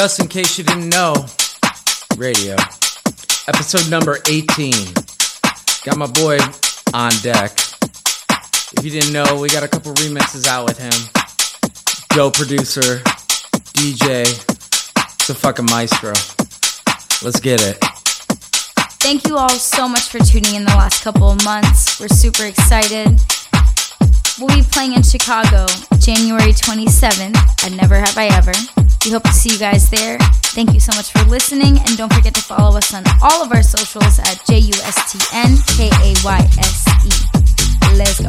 Just in case you didn't know, radio. Episode number 18. Got my boy on deck. If you didn't know, we got a couple remixes out with him. Dope producer, DJ, the fucking maestro. Let's get it. Thank you all so much for tuning in the last couple of months. We're super excited. We'll be playing in Chicago January 27th at Never Have I Ever. We hope to see you guys there. Thank you so much for listening, and don't forget to follow us on all of our socials at J U S T N K A Y S E. Let's go.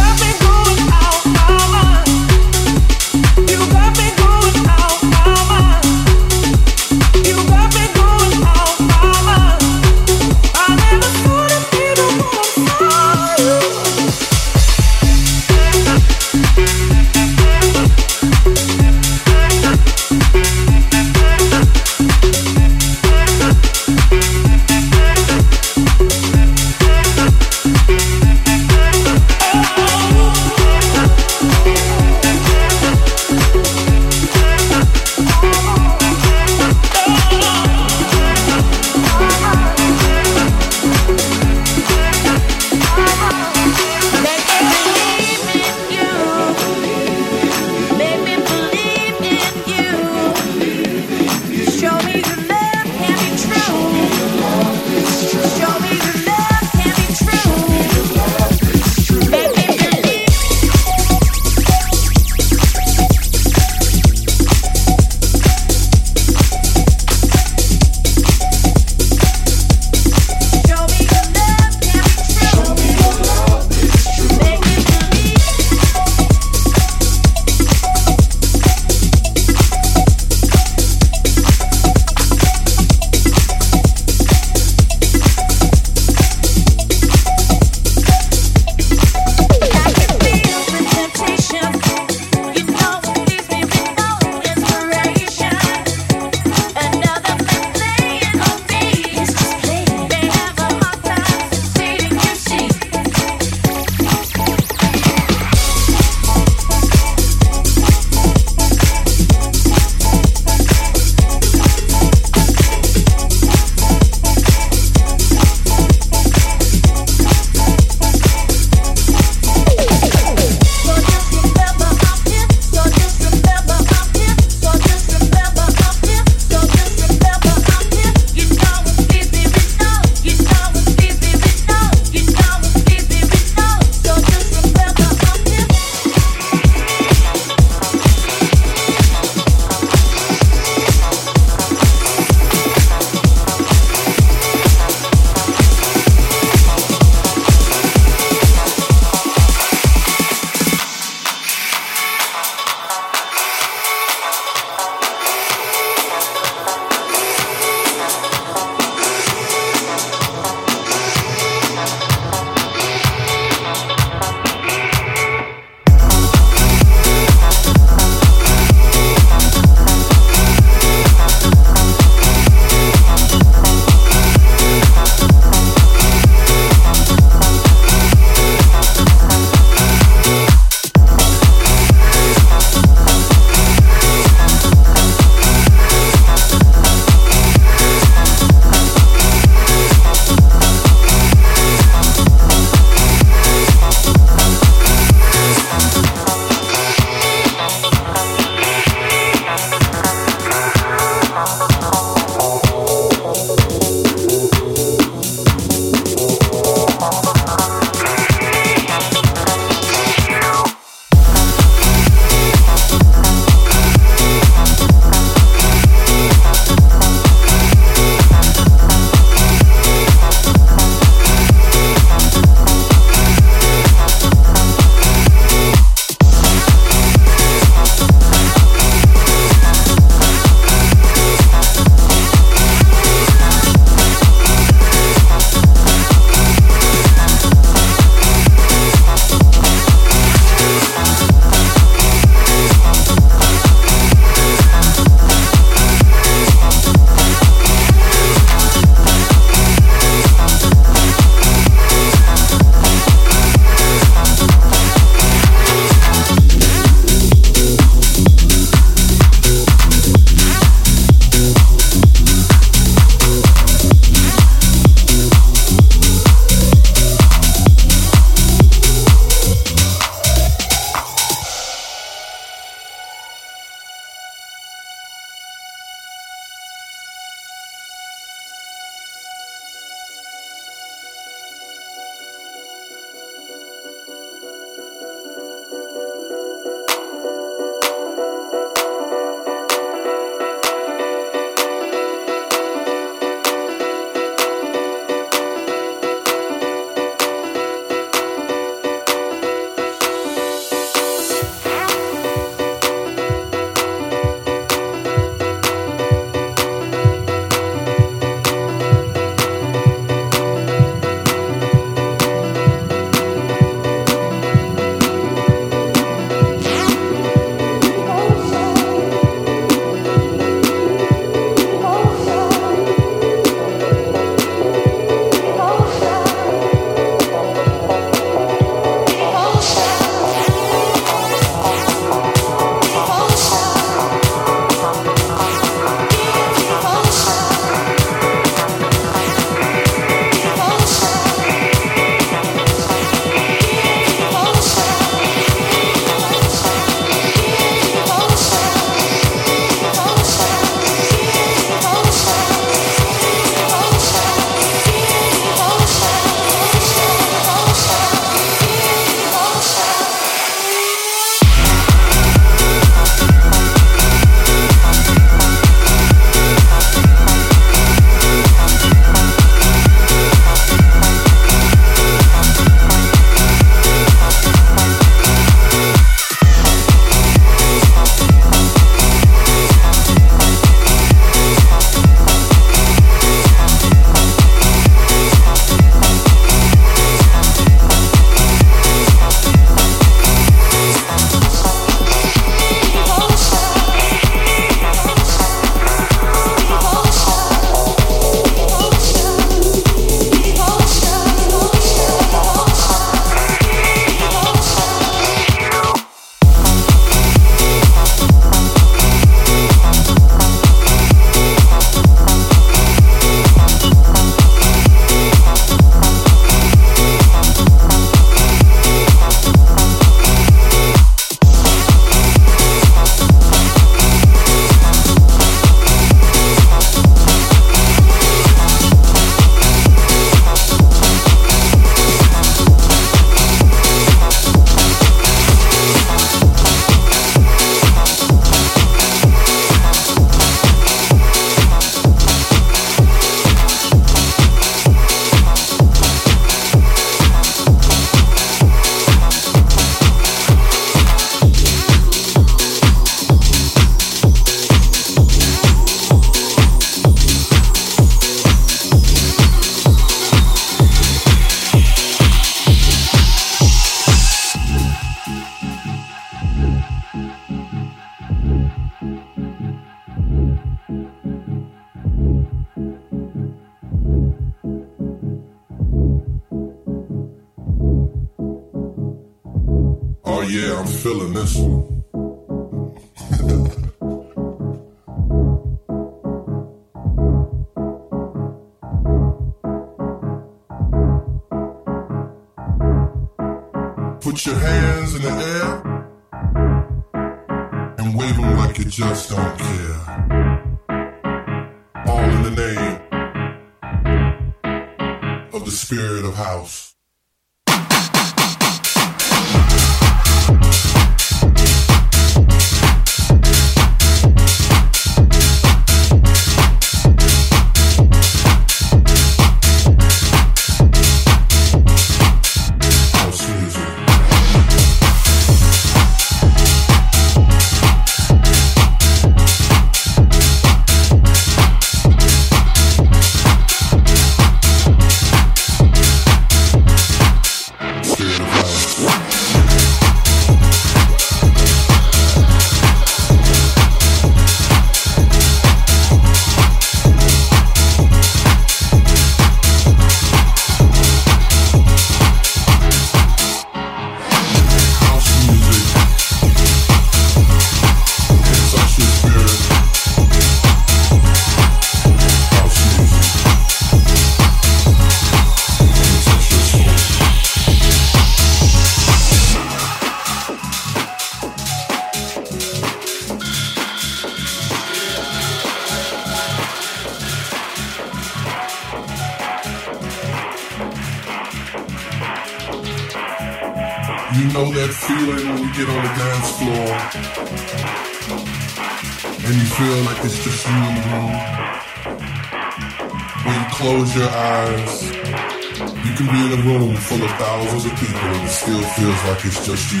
like it's just you.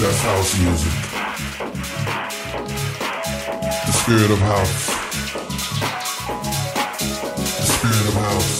That's house music. The spirit of house. The spirit of house.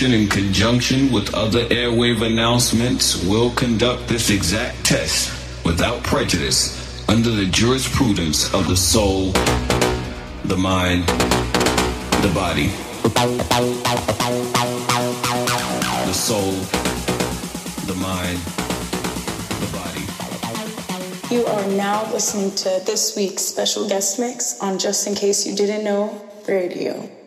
Station, in conjunction with other airwave announcements, will conduct this exact test without prejudice under the jurisprudence of the soul, the mind, the body. The soul, the mind, the body. You are now listening to this week's special guest mix on Just In Case You Didn't Know Radio.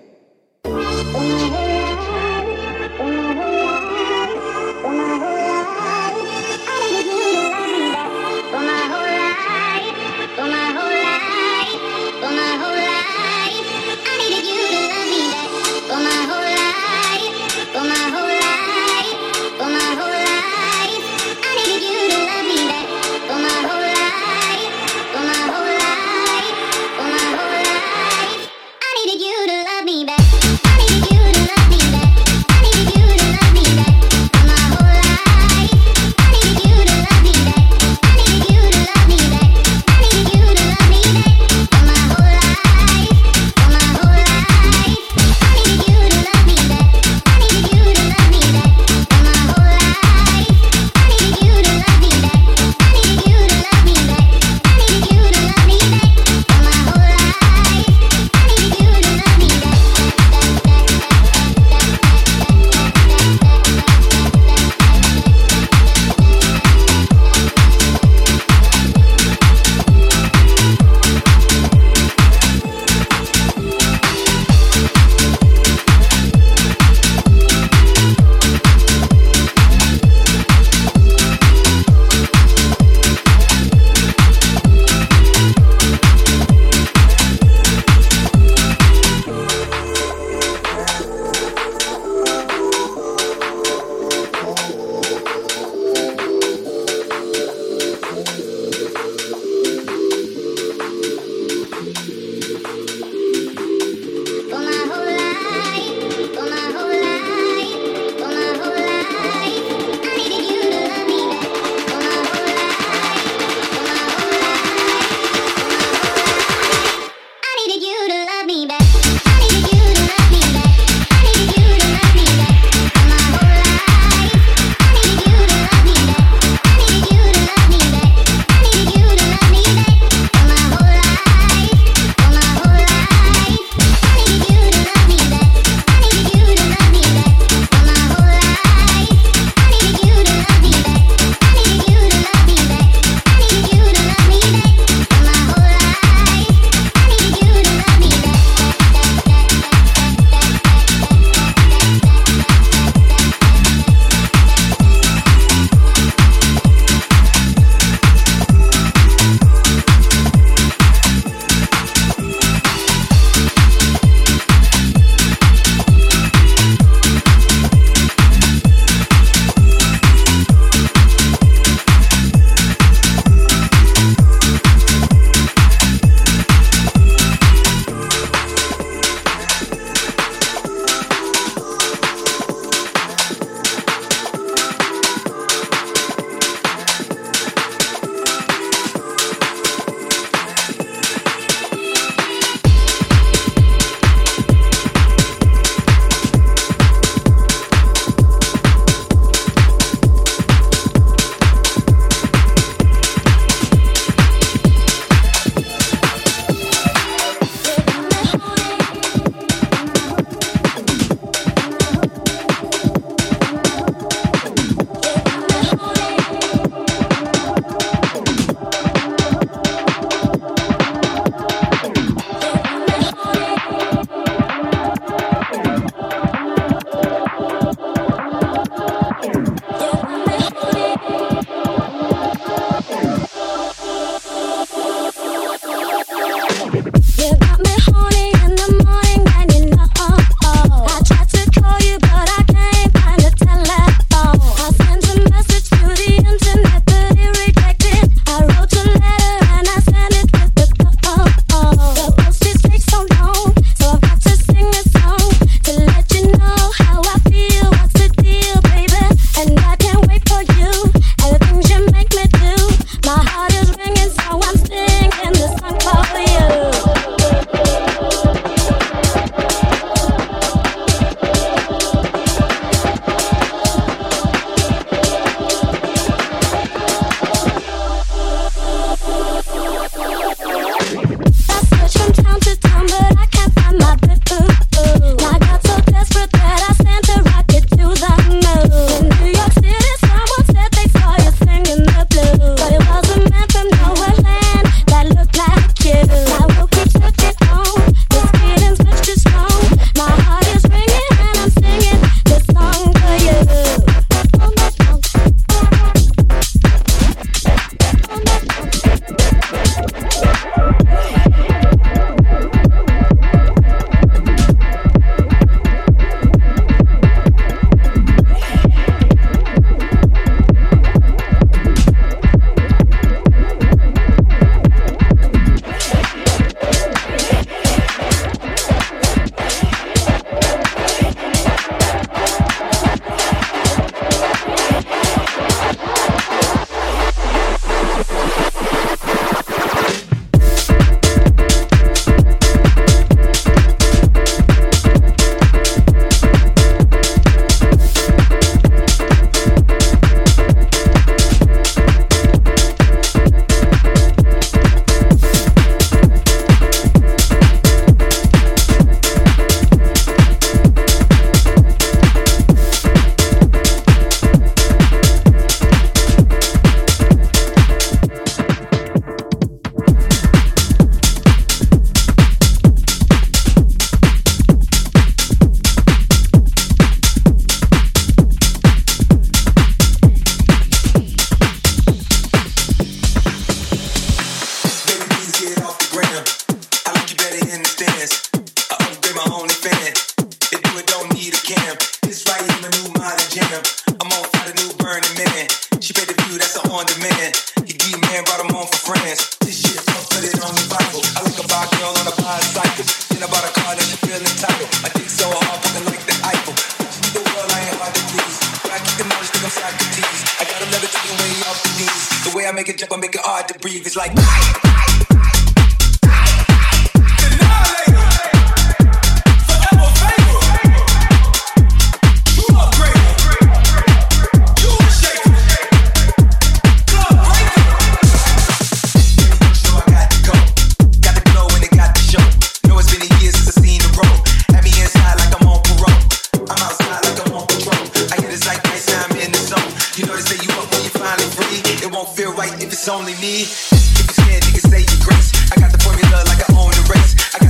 won't feel right if it's only me. If you scared, you can say your grace. I got the formula like I own the race. I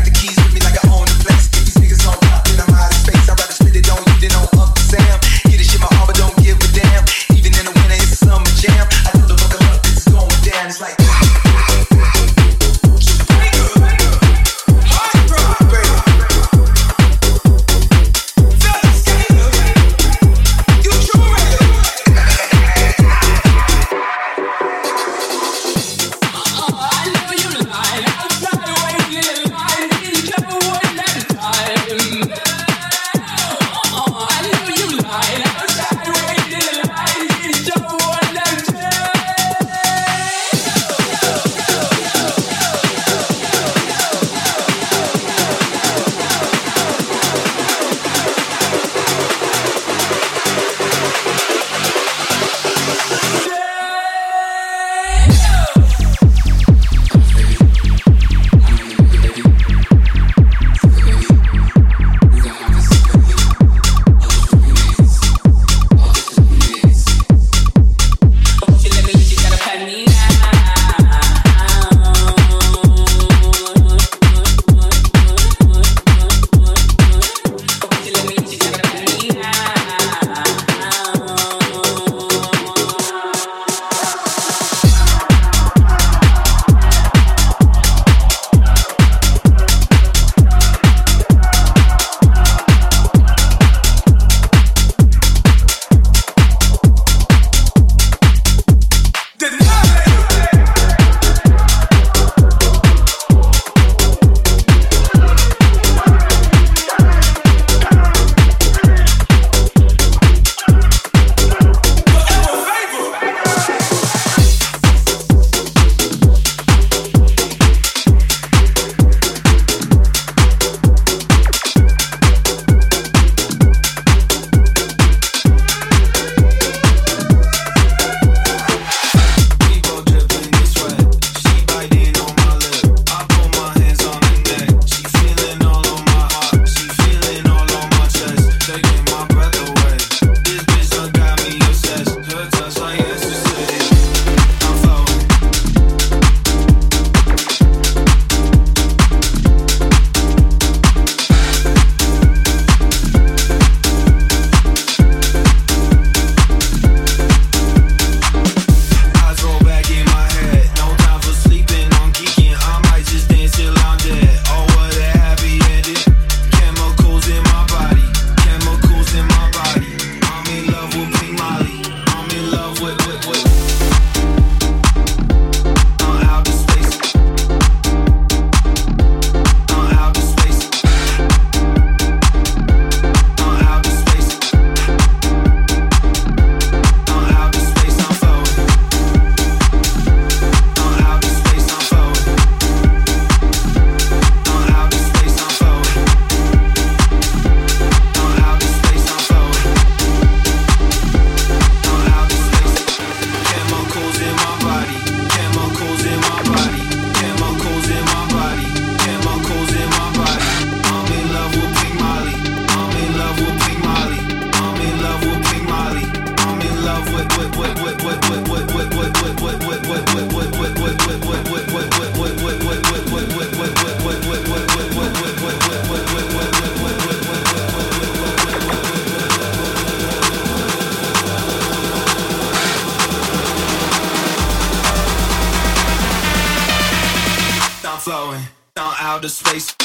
outer space.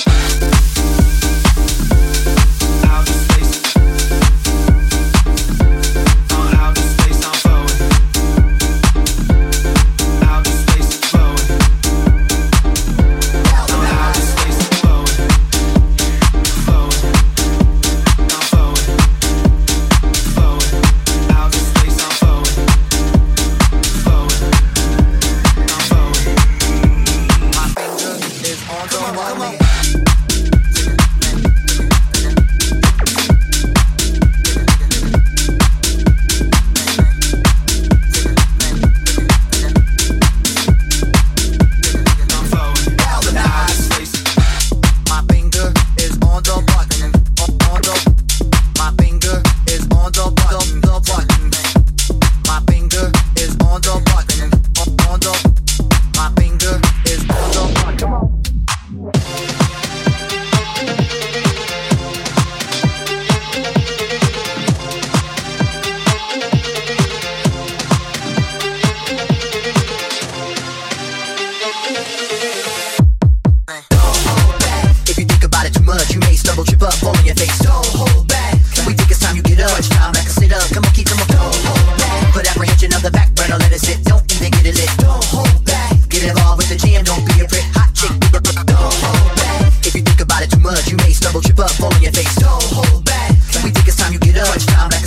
Don't trip up, fall on your face. Don't hold back. When we think it's time you get up. Much time